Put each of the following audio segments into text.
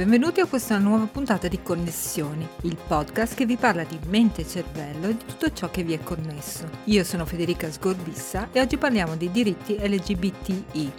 benvenuti a questa nuova puntata di Connessioni, il podcast che vi parla di mente e cervello e di tutto ciò che vi è connesso. Io sono Federica Sgorbissa e oggi parliamo di diritti LGBTI.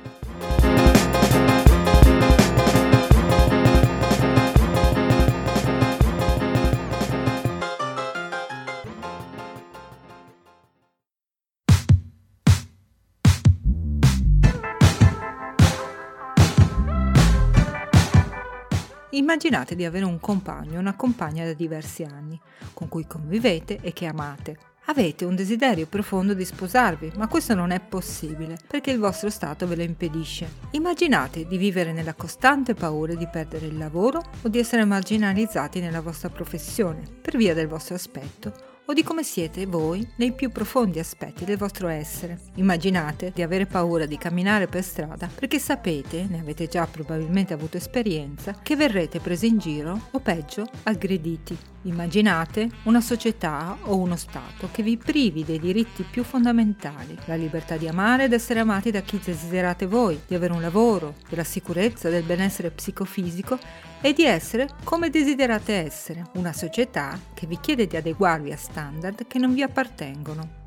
Immaginate di avere un compagno o una compagna da diversi anni, con cui convivete e che amate. Avete un desiderio profondo di sposarvi, ma questo non è possibile perché il vostro stato ve lo impedisce. Immaginate di vivere nella costante paura di perdere il lavoro o di essere marginalizzati nella vostra professione per via del vostro aspetto o di come siete voi nei più profondi aspetti del vostro essere. Immaginate di avere paura di camminare per strada perché sapete, ne avete già probabilmente avuto esperienza, che verrete presi in giro o peggio aggrediti. Immaginate una società o uno Stato che vi privi dei diritti più fondamentali, la libertà di amare ed essere amati da chi desiderate voi, di avere un lavoro, della sicurezza, del benessere psicofisico e di essere come desiderate essere, una società che vi chiede di adeguarvi a standard che non vi appartengono.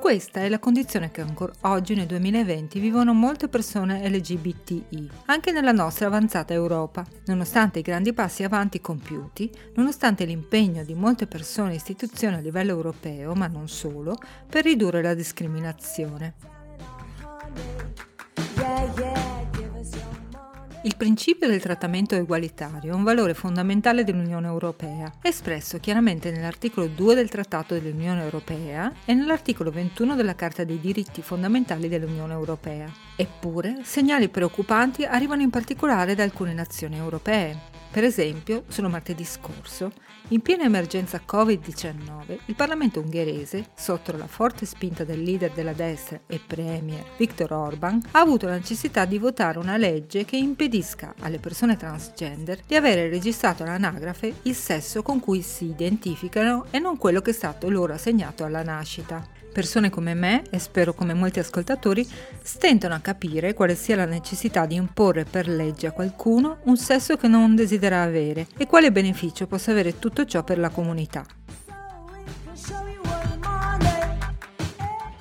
Questa è la condizione che ancora oggi nel 2020 vivono molte persone LGBTI, anche nella nostra avanzata Europa. Nonostante i grandi passi avanti compiuti, nonostante l'impegno di molte persone e istituzioni a livello europeo, ma non solo, per ridurre la discriminazione. Il principio del trattamento egualitario è un valore fondamentale dell'Unione Europea, espresso chiaramente nell'articolo 2 del Trattato dell'Unione Europea e nell'articolo 21 della Carta dei diritti fondamentali dell'Unione Europea. Eppure, segnali preoccupanti arrivano in particolare da alcune nazioni europee. Per esempio, solo martedì scorso, in piena emergenza Covid-19, il Parlamento ungherese, sotto la forte spinta del leader della destra e premier Viktor Orban, ha avuto la necessità di votare una legge che impedisca alle persone transgender di avere registrato all'anagrafe il sesso con cui si identificano e non quello che è stato loro assegnato alla nascita. Persone come me, e spero come molti ascoltatori, stentano a capire quale sia la necessità di imporre per legge a qualcuno un sesso che non desidera avere e quale beneficio possa avere tutto ciò per la comunità.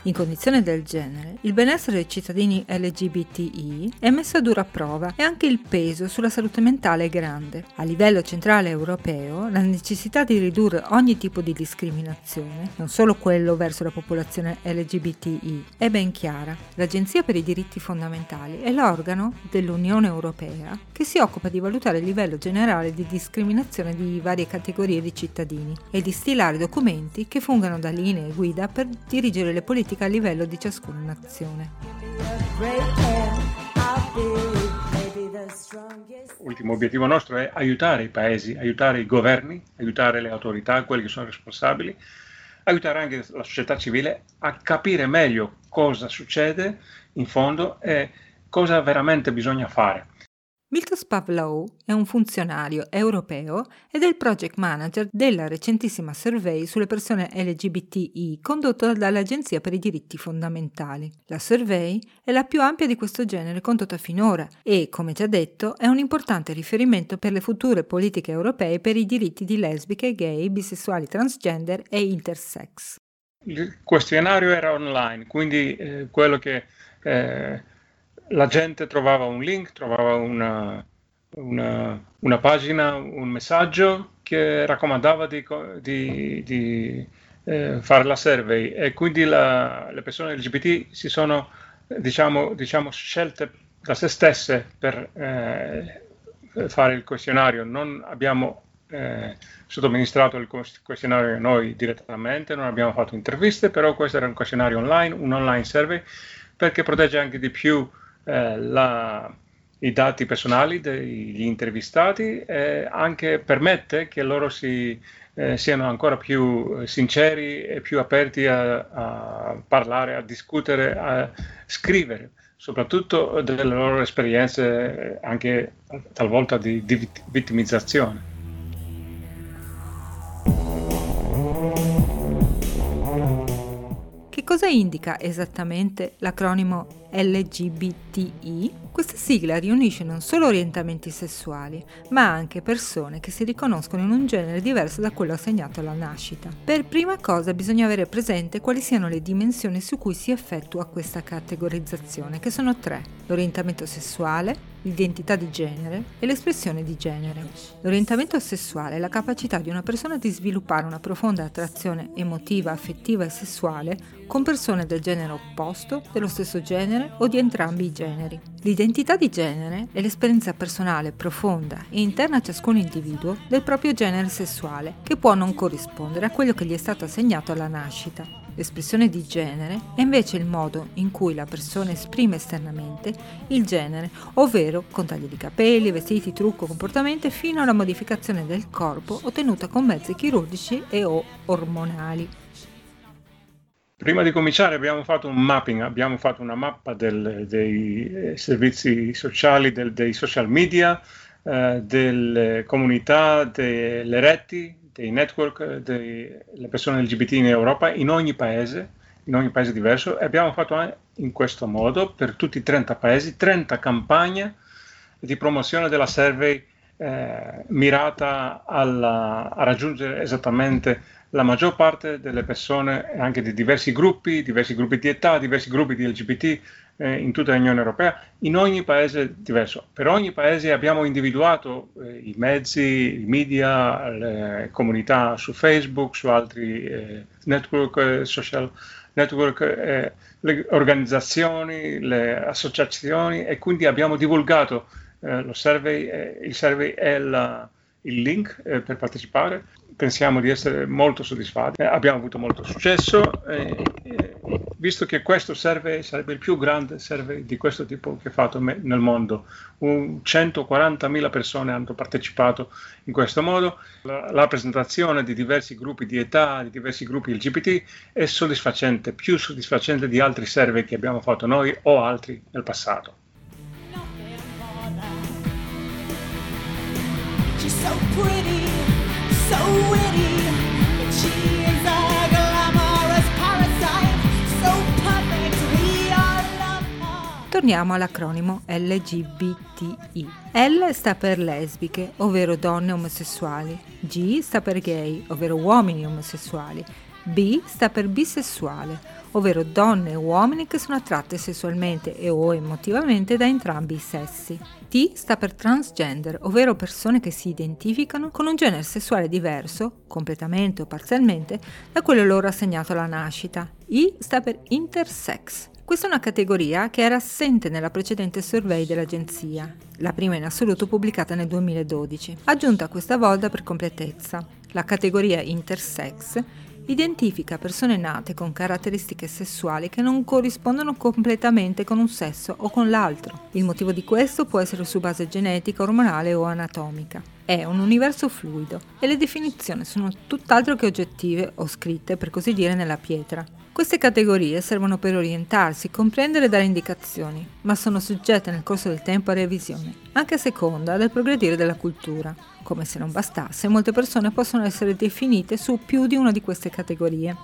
In condizioni del genere, il benessere dei cittadini LGBTI è messo a dura prova e anche il peso sulla salute mentale è grande. A livello centrale europeo, la necessità di ridurre ogni tipo di discriminazione, non solo quello verso la popolazione LGBTI, è ben chiara. L'Agenzia per i diritti fondamentali è l'organo dell'Unione Europea che si occupa di valutare il livello generale di discriminazione di varie categorie di cittadini e di stilare documenti che fungano da linee guida per dirigere le politiche politica a livello di ciascuna nazione. L'ultimo obiettivo nostro è aiutare i paesi, aiutare i governi, aiutare le autorità, quelli che sono responsabili, aiutare anche la società civile a capire meglio cosa succede in fondo e cosa veramente bisogna fare. Miltos Pavlou è un funzionario europeo ed è il project manager della recentissima survey sulle persone LGBTI condotta dall'Agenzia per i diritti fondamentali. La survey è la più ampia di questo genere condotta finora e, come già detto, è un importante riferimento per le future politiche europee per i diritti di lesbiche, gay, bisessuali, transgender e intersex. Il questionario era online, quindi eh, quello che eh, la gente trovava un link, trovava una, una, una pagina, un messaggio che raccomandava di, di, di eh, fare la survey e quindi la, le persone LGBT si sono diciamo, diciamo, scelte da se stesse per eh, fare il questionario. Non abbiamo eh, sottoministrato il questionario noi direttamente, non abbiamo fatto interviste, però questo era un questionario online, un online survey, perché protegge anche di più eh, la, i dati personali degli intervistati e anche permette che loro si, eh, siano ancora più sinceri e più aperti a, a, parlare, a discutere, a scrivere, soprattutto delle loro esperienze anche talvolta di, di vittimizzazione. Che cosa indica esattamente l'acronimo LGBTI, questa sigla riunisce non solo orientamenti sessuali, ma anche persone che si riconoscono in un genere diverso da quello assegnato alla nascita. Per prima cosa bisogna avere presente quali siano le dimensioni su cui si effettua questa categorizzazione, che sono tre: l'orientamento sessuale, l'identità di genere e l'espressione di genere. L'orientamento sessuale è la capacità di una persona di sviluppare una profonda attrazione emotiva, affettiva e sessuale con persone del genere opposto, dello stesso genere o di entrambi i generi. L'identità di genere è l'esperienza personale profonda e interna a ciascun individuo del proprio genere sessuale, che può non corrispondere a quello che gli è stato assegnato alla nascita. L'espressione di genere è invece il modo in cui la persona esprime esternamente il genere, ovvero con tagli di capelli, vestiti, trucco, comportamento fino alla modificazione del corpo ottenuta con mezzi chirurgici e o ormonali. Prima di cominciare abbiamo fatto un mapping, abbiamo fatto una mappa del, dei eh, servizi sociali, del, dei social media, eh, delle comunità, delle reti, dei network, eh, delle persone LGBT in Europa, in ogni paese, in ogni paese diverso, e abbiamo fatto in questo modo per tutti i 30 paesi 30 campagne di promozione della survey eh, mirata alla, a raggiungere esattamente la maggior parte delle persone, anche di diversi gruppi, diversi gruppi di età, diversi gruppi di LGBT eh, in tutta l'Unione Europea, in ogni paese diverso. Per ogni paese abbiamo individuato eh, i mezzi, i media, le comunità su Facebook, su altri eh, network, eh, social network, eh, le organizzazioni, le associazioni e quindi abbiamo divulgato eh, lo survey, il survey e la, il link per partecipare pensiamo di essere molto soddisfatti. Eh, abbiamo avuto molto successo, eh, eh, visto che questo serve, sarebbe il più grande survey di questo tipo che è fatto me- nel mondo. Un 140.000 persone hanno partecipato in questo modo. La, la, presentazione di diversi gruppi di età, di diversi gruppi LGBT è soddisfacente, più soddisfacente di altri survey che abbiamo fatto noi o altri nel passato. So pretty. Torniamo all'acronimo LGBTI. L sta per lesbiche, ovvero donne omosessuali. G sta per gay, ovvero uomini omosessuali. B sta per bisessuale, ovvero donne e uomini che sono attratte sessualmente e o emotivamente da entrambi i sessi. T sta per transgender, ovvero persone che si identificano con un genere sessuale diverso, completamente o parzialmente, da quello loro assegnato alla nascita. I sta per intersex. Questa è una categoria che era assente nella precedente survey dell'agenzia, la prima in assoluto pubblicata nel 2012, aggiunta questa volta per completezza. La categoria intersex identifica persone nate con caratteristiche sessuali che non corrispondono completamente con un sesso o con l'altro. Il motivo di questo può essere su base genetica, ormonale o anatomica. È un universo fluido e le definizioni sono tutt'altro che oggettive o scritte, per così dire, nella pietra. Queste categorie servono per orientarsi, comprendere e dare indicazioni, ma sono soggette nel corso del tempo a revisione, anche a seconda del progredire della cultura. Come se non bastasse, molte persone possono essere definite su più di una di queste categorie.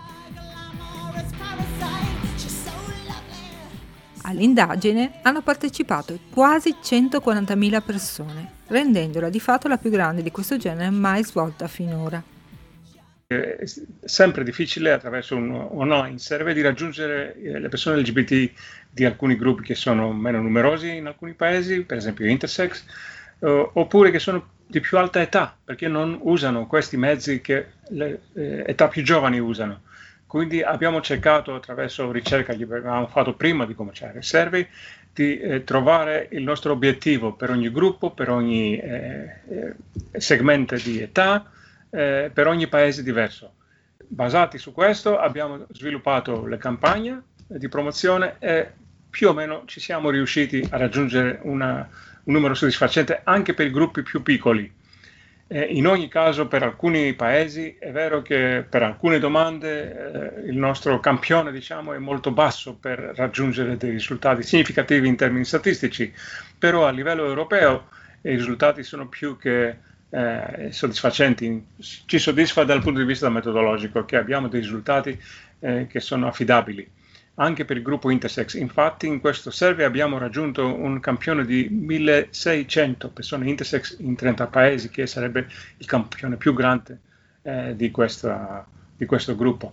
All'indagine hanno partecipato quasi 140.000 persone, rendendola di fatto la più grande di questo genere mai svolta finora è sempre difficile attraverso un online survey di raggiungere eh, le persone LGBT di alcuni gruppi che sono meno numerosi in alcuni paesi, per esempio intersex, oppure che sono di più alta età, perché non usano questi mezzi che le eh, età più giovani usano. Quindi abbiamo cercato attraverso ricerca che avevamo fatto prima di cominciare il survey di eh, trovare il nostro obiettivo per ogni gruppo, per ogni eh, eh segmento di età, eh, per ogni paese diverso. Basati su questo abbiamo sviluppato le campagne di promozione e più o meno ci siamo riusciti a raggiungere una, un numero soddisfacente anche per i gruppi più piccoli. Eh, in ogni caso, per alcuni paesi è vero che per alcune domande eh, il nostro campione diciamo, è molto basso per raggiungere dei risultati significativi in termini statistici, però a livello europeo i risultati sono più che eh, soddisfacenti, ci soddisfa dal punto di vista metodologico che abbiamo dei risultati eh, che sono affidabili. anche per il gruppo Intersex. Infatti in questo survey abbiamo raggiunto un campione di 1600 persone intersex in 30 paesi, che sarebbe il campione più grande eh, di, questa, di, questo gruppo.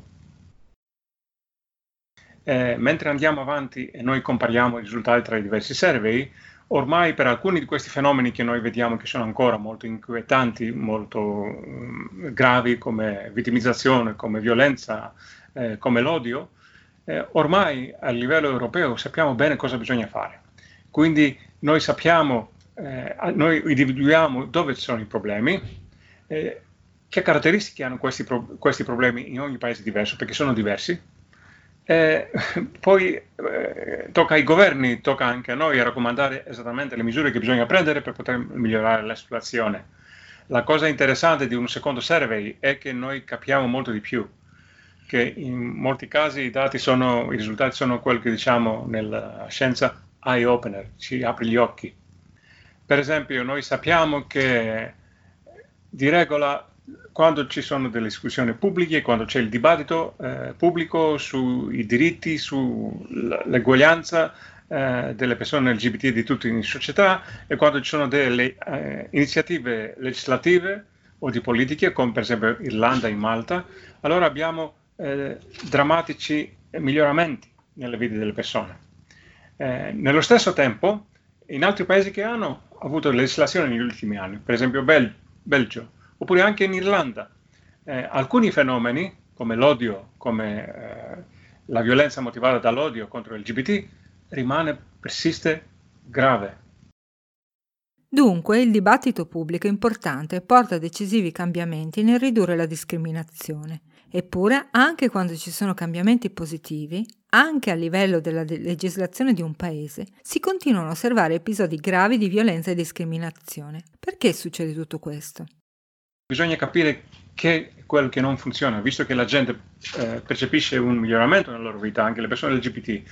Eh, mentre andiamo avanti e noi compariamo i risultati tra i diversi survey, ormai per alcuni di questi fenomeni che noi vediamo che sono ancora molto inquietanti, molto um, gravi come vittimizzazione, come violenza, eh, come l'odio, eh, ormai a livello europeo sappiamo bene cosa bisogna fare. Quindi noi sappiamo, eh, noi individuiamo dove ci sono i problemi, eh, che caratteristiche hanno questi, pro- questi, problemi in ogni paese diverso, perché sono diversi. Eh, poi eh, tocca ai governi, tocca anche a noi a raccomandare esattamente le misure che bisogna prendere per poter migliorare la situazione. La cosa interessante di un secondo survey è che noi capiamo molto di più che in molti casi i dati sono, i risultati sono quelli che diciamo nella scienza eye opener, ci apre gli occhi. Per esempio, noi sappiamo che di regola quando ci sono delle discussioni pubbliche, quando c'è il dibattito eh, pubblico sui diritti, sull'eguaglianza eh, delle persone LGBT di tutte le società e quando ci sono delle eh, iniziative legislative o di politiche, come per esempio Irlanda e Malta, allora abbiamo eh, drammatici miglioramenti nelle vite delle persone. Eh, nello stesso tempo, in altri paesi che hanno avuto legislazione negli ultimi anni, per esempio Bel- Belgio, oppure anche in Irlanda, eh, alcuni fenomeni come l'odio, come eh, la violenza motivata dall'odio contro LGBT, rimane, persiste grave. Dunque il dibattito pubblico è importante e porta a decisivi cambiamenti nel ridurre la discriminazione. Eppure, anche quando ci sono cambiamenti positivi, anche a livello della de- legislazione di un paese, si continuano a osservare episodi gravi di violenza e discriminazione. Perché succede tutto questo? Bisogna capire che è quello che non funziona, visto che la gente eh, percepisce un miglioramento nella loro vita, anche le persone LGBT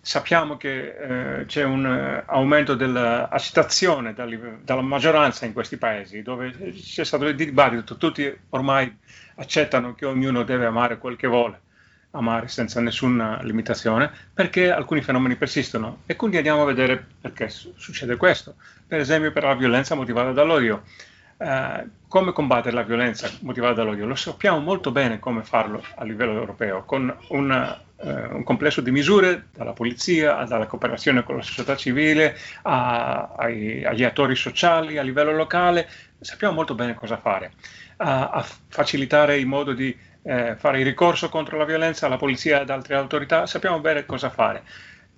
sappiamo che eh, c'è un uh, aumento dell'accettazione dalla maggioranza in questi paesi, dove c'è stato il dibattito, tutti ormai accettano che ognuno deve amare quel che vuole, amare senza nessuna limitazione, perché alcuni fenomeni persistono. E quindi andiamo a vedere perché succede questo. Per esempio per la violenza motivata dall'odio. Uh, come combattere la violenza motivata dall'odio? Lo sappiamo molto bene come farlo a livello europeo, con una eh, un complesso di misure, dalla polizia, dalla cooperazione con la società civile, a, ai, agli attori sociali a livello locale, sappiamo molto bene cosa fare, a, a facilitare il modo di eh, fare il ricorso contro la violenza alla polizia e ad altre autorità, sappiamo bene cosa fare.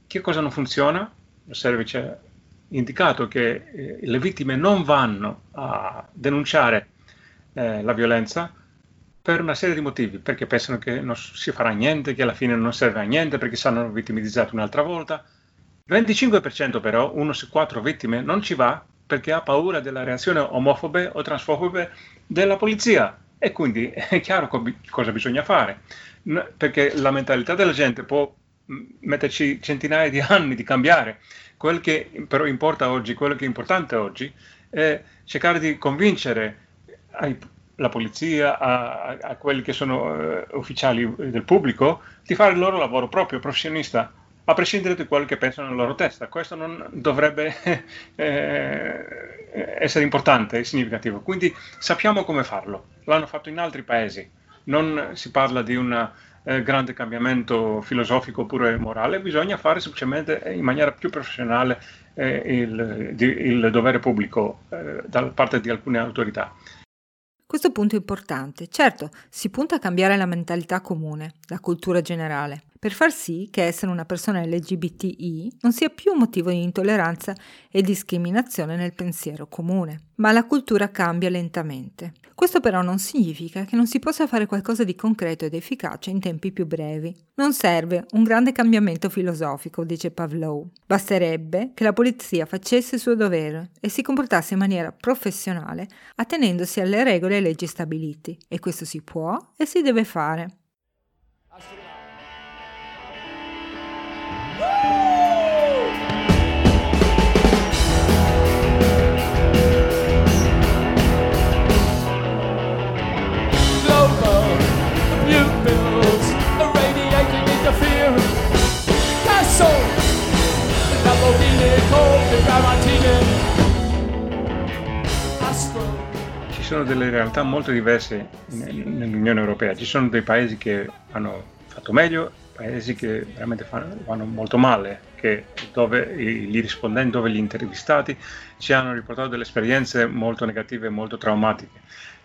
Che cosa non funziona? Service ha indicato che eh, le vittime non vanno a denunciare eh, la violenza, per una serie di motivi, perché pensano che non si farà niente, che alla fine non serve a niente, perché saranno vittimizzati un'altra volta. Il 25% però, uno su quattro vittime, non ci va perché ha paura della reazione omofobe o transfobe della polizia. E quindi è chiaro co- cosa bisogna fare, perché la mentalità della gente può metterci centinaia di anni di cambiare. Quel che però importa oggi, quello che è importante oggi, è cercare di convincere ai la polizia, a, a quelli che sono uh, ufficiali del pubblico, di fare il loro lavoro proprio professionista, a prescindere da quello che pensano nella loro testa. Questo non dovrebbe eh, essere importante e significativo. Quindi sappiamo come farlo. L'hanno fatto in altri paesi. Non si parla di un eh, grande cambiamento filosofico oppure morale, bisogna fare semplicemente in maniera più professionale eh, il, il, dovere pubblico eh, da parte di alcune autorità. Questo punto è importante. Certo, si punta a cambiare la mentalità comune, la cultura generale, per far sì che essere una persona LGBTI non sia più motivo di intolleranza e discriminazione nel pensiero comune. Ma la cultura cambia lentamente. Questo però non significa che non si possa fare qualcosa di concreto ed efficace in tempi più brevi. Non serve un grande cambiamento filosofico, dice Pavlov. Basterebbe che la polizia facesse il suo dovere e si comportasse in maniera professionale, attenendosi alle regole e leggi stabiliti. E questo si può e si deve fare. Sono delle realtà molto diverse nell'Unione Europea, ci sono dei paesi che hanno fatto meglio, paesi che veramente fanno, vanno molto male, dove gli rispondenti, dove gli intervistati ci hanno riportato delle esperienze molto negative e molto traumatiche.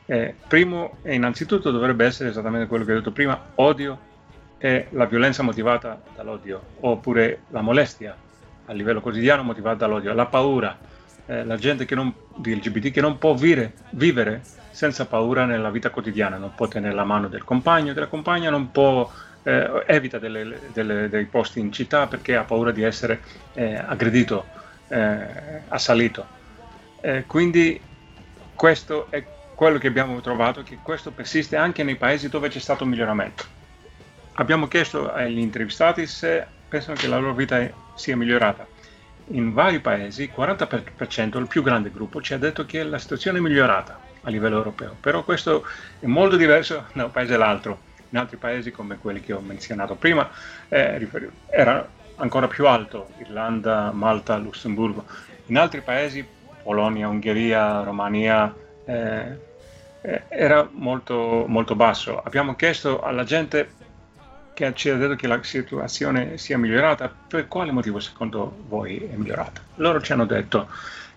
Eh, primo e innanzitutto dovrebbe essere esattamente quello che ho detto prima, odio e la violenza motivata dall'odio, oppure la molestia a livello quotidiano motivata dall'odio, la paura, eh, la gente che non, di LGBT che non può vivere, vivere senza paura nella vita quotidiana, non può tenere la mano del compagno, della compagna, non può eh, evita delle, delle, dei posti in città perché ha paura di essere eh, aggredito, eh, assalito. Eh, quindi questo è quello che abbiamo trovato, che questo persiste anche nei paesi dove c'è stato un miglioramento abbiamo chiesto agli intervistati se pensano che la loro vita sia migliorata. In vari paesi, il 40%, il più grande gruppo, ci ha detto che la situazione è migliorata a livello europeo, però questo è molto diverso da un paese all'altro. In altri paesi, come quelli che ho menzionato prima, eh, era ancora più alto, Irlanda, Malta, Lussemburgo. In altri paesi, Polonia, Ungheria, Romania, eh, eh era molto, molto basso. Abbiamo chiesto alla gente che ci ha detto che la situazione sia migliorata, per quale motivo secondo voi è migliorata? Loro ci hanno detto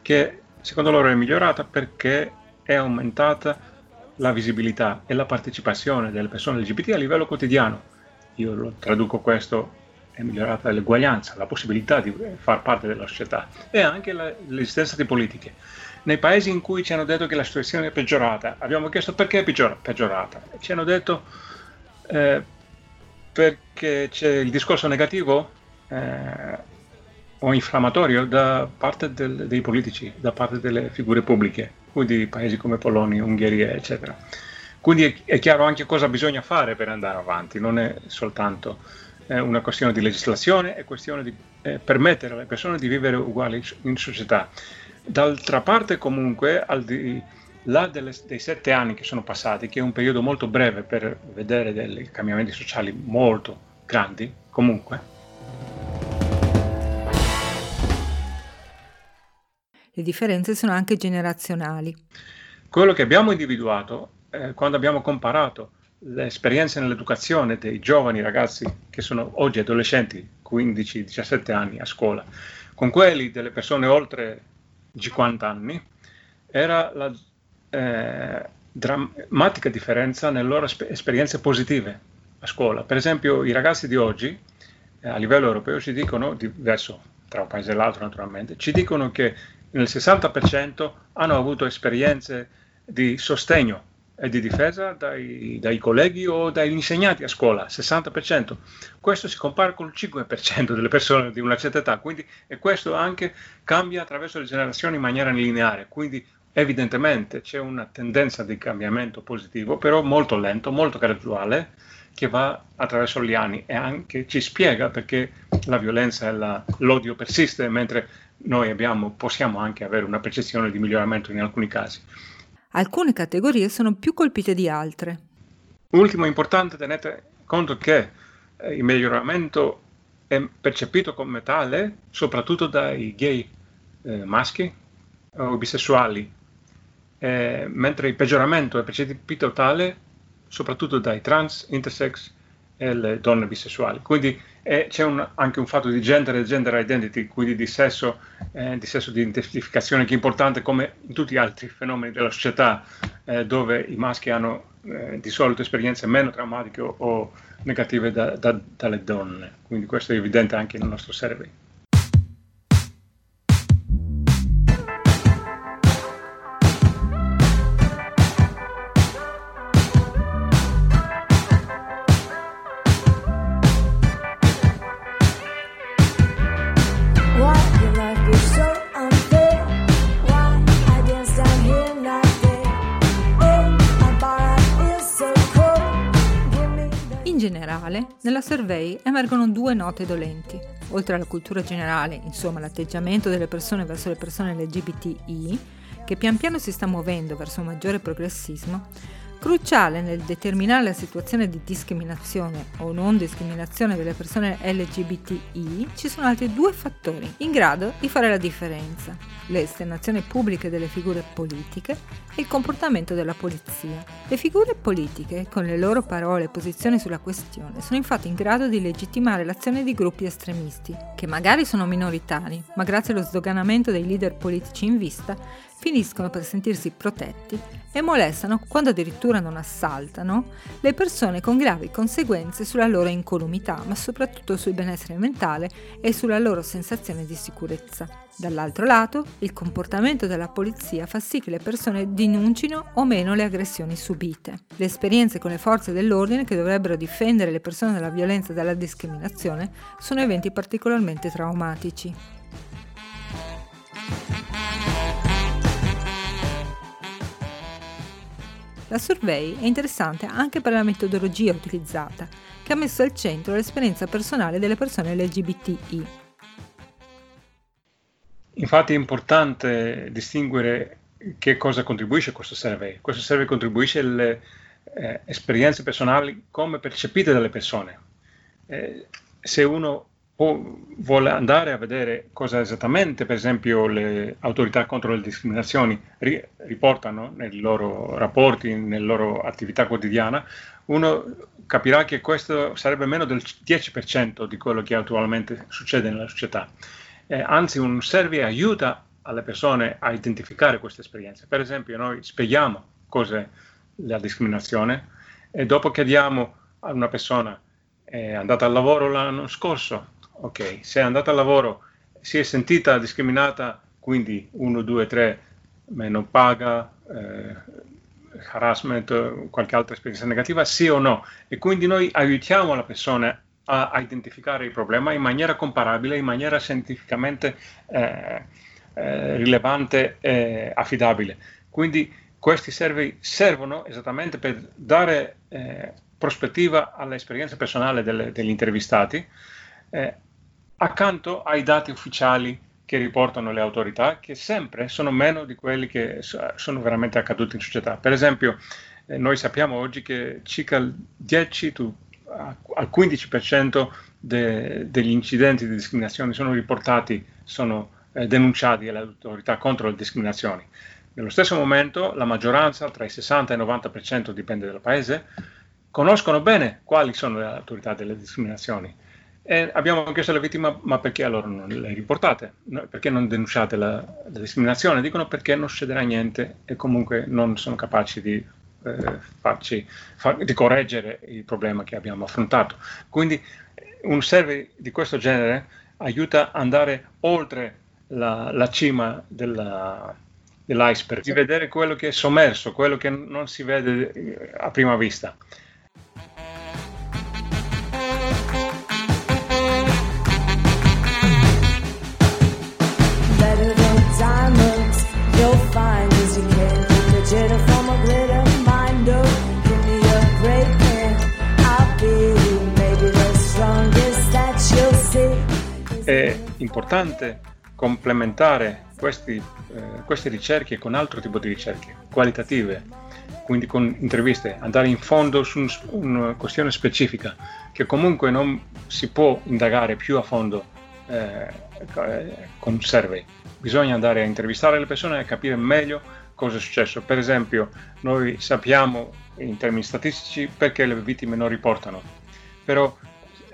che secondo loro è migliorata perché è aumentata la visibilità e la partecipazione delle persone LGBT a livello quotidiano. Io lo traduco questo, è migliorata l'eguaglianza, la possibilità di far parte della società e anche la, l'esistenza di politiche. Nei paesi in cui ci hanno detto che la situazione è peggiorata, abbiamo chiesto perché è peggiorata. Ci hanno detto eh, perché c'è il discorso negativo eh, o infiammatorio da parte del, dei politici, da parte delle figure pubbliche, quindi paesi come Polonia, Ungheria, eccetera. Quindi è, è chiaro anche cosa bisogna fare per andare avanti, non è soltanto eh, una questione di legislazione, è questione di eh, permettere alle persone di vivere uguali in società. D'altra parte, comunque, al di là delle, dei sette anni che sono passati, che è un periodo molto breve per vedere dei cambiamenti sociali molto grandi, comunque. Le differenze sono anche generazionali. Quello che abbiamo individuato eh, quando abbiamo comparato le esperienze nell'educazione dei giovani ragazzi che sono oggi adolescenti, 15-17 anni a scuola, con quelli delle persone oltre 50 anni, era la eh, drammatica differenza nelle loro esper- esperienze positive a scuola. Per esempio, i ragazzi di oggi, eh, a livello europeo, ci dicono, diverso tra un paese e l'altro naturalmente, ci dicono che nel 60% hanno avuto esperienze di sostegno e di difesa dai, dai, colleghi o dagli insegnanti a scuola, 60%. Questo si compara con il 5% delle persone di una certa età, quindi, e questo anche cambia attraverso le generazioni in maniera lineare, quindi Evidentemente c'è una tendenza di cambiamento positivo, però molto lento, molto graduale, che va attraverso gli anni e anche ci spiega perché la violenza e la, l'odio persiste, mentre noi abbiamo, possiamo anche avere una percezione di miglioramento in alcuni casi. Alcune categorie sono più colpite di altre. Ultimo importante, tenete conto che eh, il miglioramento è percepito come tale soprattutto dai gay eh, maschi o bisessuali eh, mentre il peggioramento è percepito tale soprattutto dai trans, intersex e le donne bisessuali. Quindi eh, c'è un, anche un fatto di gender e gender identity, quindi di sesso, eh, di sesso di identificazione che è importante come in tutti gli altri fenomeni della società eh, dove i maschi hanno eh, di solito esperienze meno traumatiche o, o negative da, da, dalle donne. Quindi questo è evidente anche nel nostro survey. Nella survey emergono due note dolenti. Oltre alla cultura generale, insomma l'atteggiamento delle persone verso le persone LGBTI, che pian piano si sta muovendo verso un maggiore progressismo, Cruciale nel determinare la situazione di discriminazione o non discriminazione delle persone LGBTI ci sono altri due fattori in grado di fare la differenza, le esternazioni pubbliche delle figure politiche e il comportamento della polizia. Le figure politiche, con le loro parole e posizioni sulla questione, sono infatti in grado di legittimare l'azione di gruppi estremisti, che magari sono minoritari, ma grazie allo sdoganamento dei leader politici in vista, finiscono per sentirsi protetti e molestano, quando addirittura non assaltano, le persone con gravi conseguenze sulla loro incolumità, ma soprattutto sul benessere mentale e sulla loro sensazione di sicurezza. Dall'altro lato, il comportamento della polizia fa sì che le persone denuncino o meno le aggressioni subite. Le esperienze con le forze dell'ordine che dovrebbero difendere le persone dalla violenza e dalla discriminazione sono eventi particolarmente traumatici. La survey è interessante anche per la metodologia utilizzata, che ha messo al centro l'esperienza personale delle persone LGBTI. Infatti è importante distinguere che cosa contribuisce questo survey. Questo survey contribuisce alle eh, esperienze personali come percepite dalle persone. Eh, se uno può, vuole andare a vedere cosa esattamente, per esempio, le autorità contro le discriminazioni ri, riportano nei loro rapporti, nella loro attività quotidiana, uno capirà che questo sarebbe meno del 10% di quello che attualmente succede nella società. Eh, anzi, un survey aiuta alle persone a identificare queste esperienze. Per esempio, noi spieghiamo cos'è la discriminazione e dopo chiediamo a una persona è andata al lavoro l'anno scorso, ok, se è andata al lavoro, si è sentita discriminata, quindi 1, 2, 3, meno paga, eh, harassment, qualche altra esperienza negativa, sì o no. E quindi noi aiutiamo la persona a, identificare il problema in maniera comparabile, in maniera scientificamente eh, eh, rilevante e affidabile. Quindi questi survey servono esattamente per dare eh, prospettiva all'esperienza personale delle, degli intervistati eh, accanto ai dati ufficiali che riportano le autorità, che sempre sono meno di quelli che sono veramente accaduti in società. Per esempio, eh, noi sappiamo oggi che circa il 10 to, al 15% de, degli incidenti di discriminazione sono riportati, sono eh, denunciati alle autorità contro le discriminazioni. Nello stesso momento, la maggioranza, tra i 60 e il 90%, dipende dal paese, conoscono bene quali sono le autorità delle discriminazioni e abbiamo chiesto alla vittima, ma perché allora non le riportate? Perché non denunciate la, la discriminazione? Dicono perché non succederà niente e comunque non sono capaci di, eh, farci, far, di correggere il problema che abbiamo affrontato. Quindi un survey di questo genere aiuta ad andare oltre la, la cima della, dell'iceberg, di vedere quello che è sommerso, quello che non si vede eh, a prima vista. È importante complementare questi, eh, queste ricerche con altro tipo di ricerche qualitative, quindi con interviste, andare in fondo su un, una questione specifica che comunque non si può indagare più a fondo eh, con survey. Bisogna andare a intervistare le persone e capire meglio cosa è successo. Per esempio, noi sappiamo in termini statistici perché le vittime non riportano, però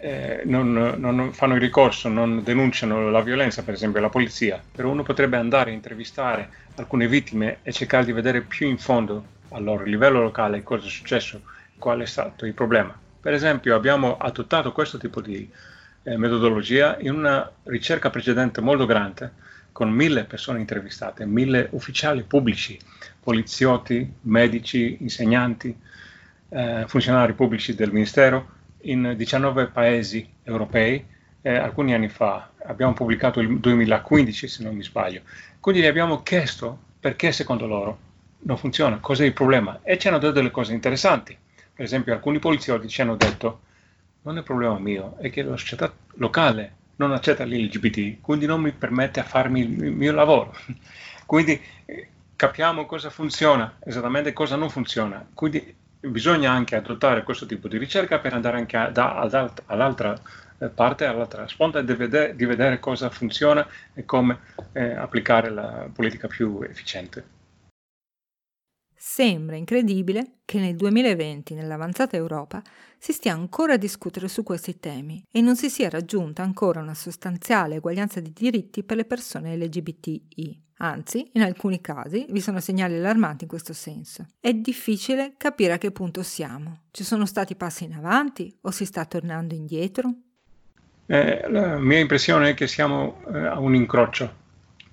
eh, non, non, fanno il ricorso, non denunciano la violenza, per esempio la polizia, però uno potrebbe andare a intervistare alcune vittime e cercare di vedere più in fondo a loro livello locale cosa è successo, qual è stato il problema. Per esempio abbiamo adottato questo tipo di eh, metodologia in una ricerca precedente molto grande con mille persone intervistate, mille ufficiali pubblici, poliziotti, medici, insegnanti, eh, funzionari pubblici del Ministero in 19 paesi europei eh, alcuni anni fa. Abbiamo pubblicato il 2015, se non mi sbaglio. Quindi gli abbiamo chiesto perché secondo loro non funziona, cos'è il problema e ci hanno detto delle cose interessanti. Per esempio alcuni poliziotti ci hanno detto non è problema mio, è che la società locale non accetta l'LGBT, quindi non mi permette a farmi il mio lavoro. quindi capiamo cosa funziona, esattamente cosa non funziona. Quindi bisogna anche adottare questo tipo di ricerca per andare anche da, ad, all'altra eh, parte, all'altra sponda di vedere, di vedere cosa funziona e come eh, applicare la politica più efficiente. Sembra incredibile che nel 2020 nell'avanzata Europa si stia ancora a discutere su questi temi e non si sia raggiunta ancora una sostanziale eguaglianza di diritti per le persone LGBTI. Anzi, in alcuni casi vi sono segnali allarmanti in questo senso. È difficile capire a che punto siamo. Ci sono stati passi in avanti o si sta tornando indietro? Eh, la mia impressione è che siamo eh, a un incrocio,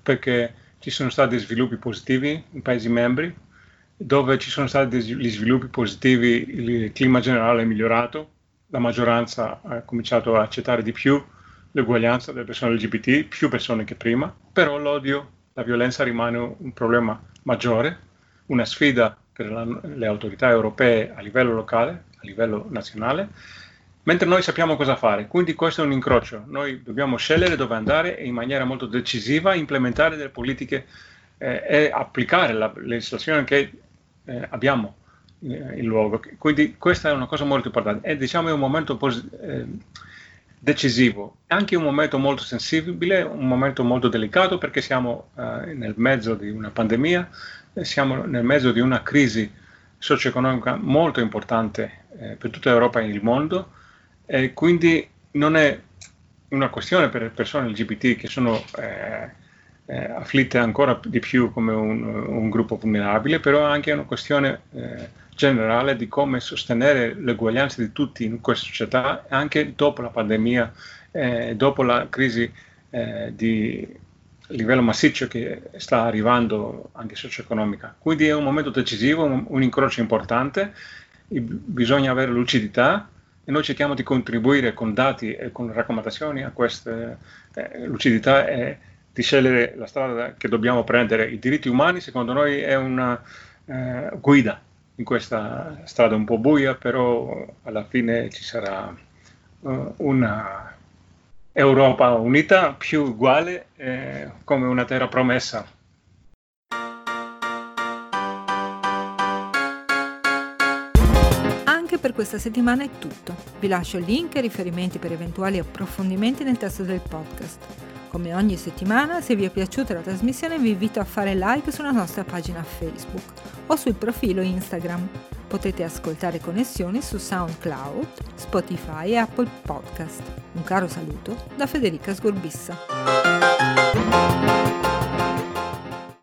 perché ci sono stati sviluppi positivi in Paesi membri, dove ci sono stati gli sviluppi positivi, il clima generale è migliorato, la maggioranza ha cominciato a accettare di più l'uguaglianza delle persone LGBT, più persone che prima, però l'odio, la violenza rimane un problema maggiore, una sfida per la, le autorità europee a livello locale, a livello nazionale, mentre noi sappiamo cosa fare. Quindi questo è un incrocio, noi dobbiamo scegliere dove andare e in maniera molto decisiva implementare delle politiche eh, e applicare la legislazione che eh, abbiamo eh, il luogo. Quindi questa è una cosa molto importante. E diciamo è un momento pos- eh, decisivo, anche un momento molto sensibile, un momento molto delicato perché siamo eh, nel mezzo di una pandemia, siamo nel mezzo di una crisi socio-economica molto importante eh, per tutta Europa e il mondo. E quindi non è una questione per le persone LGBT che sono eh, afflitte ancora di più come un, un, gruppo vulnerabile, però anche una questione eh, generale di come sostenere l'eguaglianza di tutti in questa società anche dopo la pandemia, eh, dopo la crisi eh, di livello massiccio che sta arrivando anche socio-economica. Quindi è un momento decisivo, un, un incrocio importante, bisogna avere lucidità e noi cerchiamo di contribuire con dati e con raccomandazioni a questa eh, lucidità e di scegliere la strada che dobbiamo prendere. I diritti umani, secondo noi, è una eh, guida in questa strada un po' buia, però alla fine ci sarà uh, una Europa unita, più uguale, eh, come una terra promessa. Anche per questa settimana è tutto. Vi lascio link e riferimenti per eventuali approfondimenti nel testo del podcast. Come ogni settimana, se vi è piaciuta la trasmissione vi invito a fare like sulla nostra pagina Facebook o sul profilo Instagram. Potete ascoltare connessioni su SoundCloud, Spotify e Apple Podcast. Un caro saluto da Federica Sgorbissa.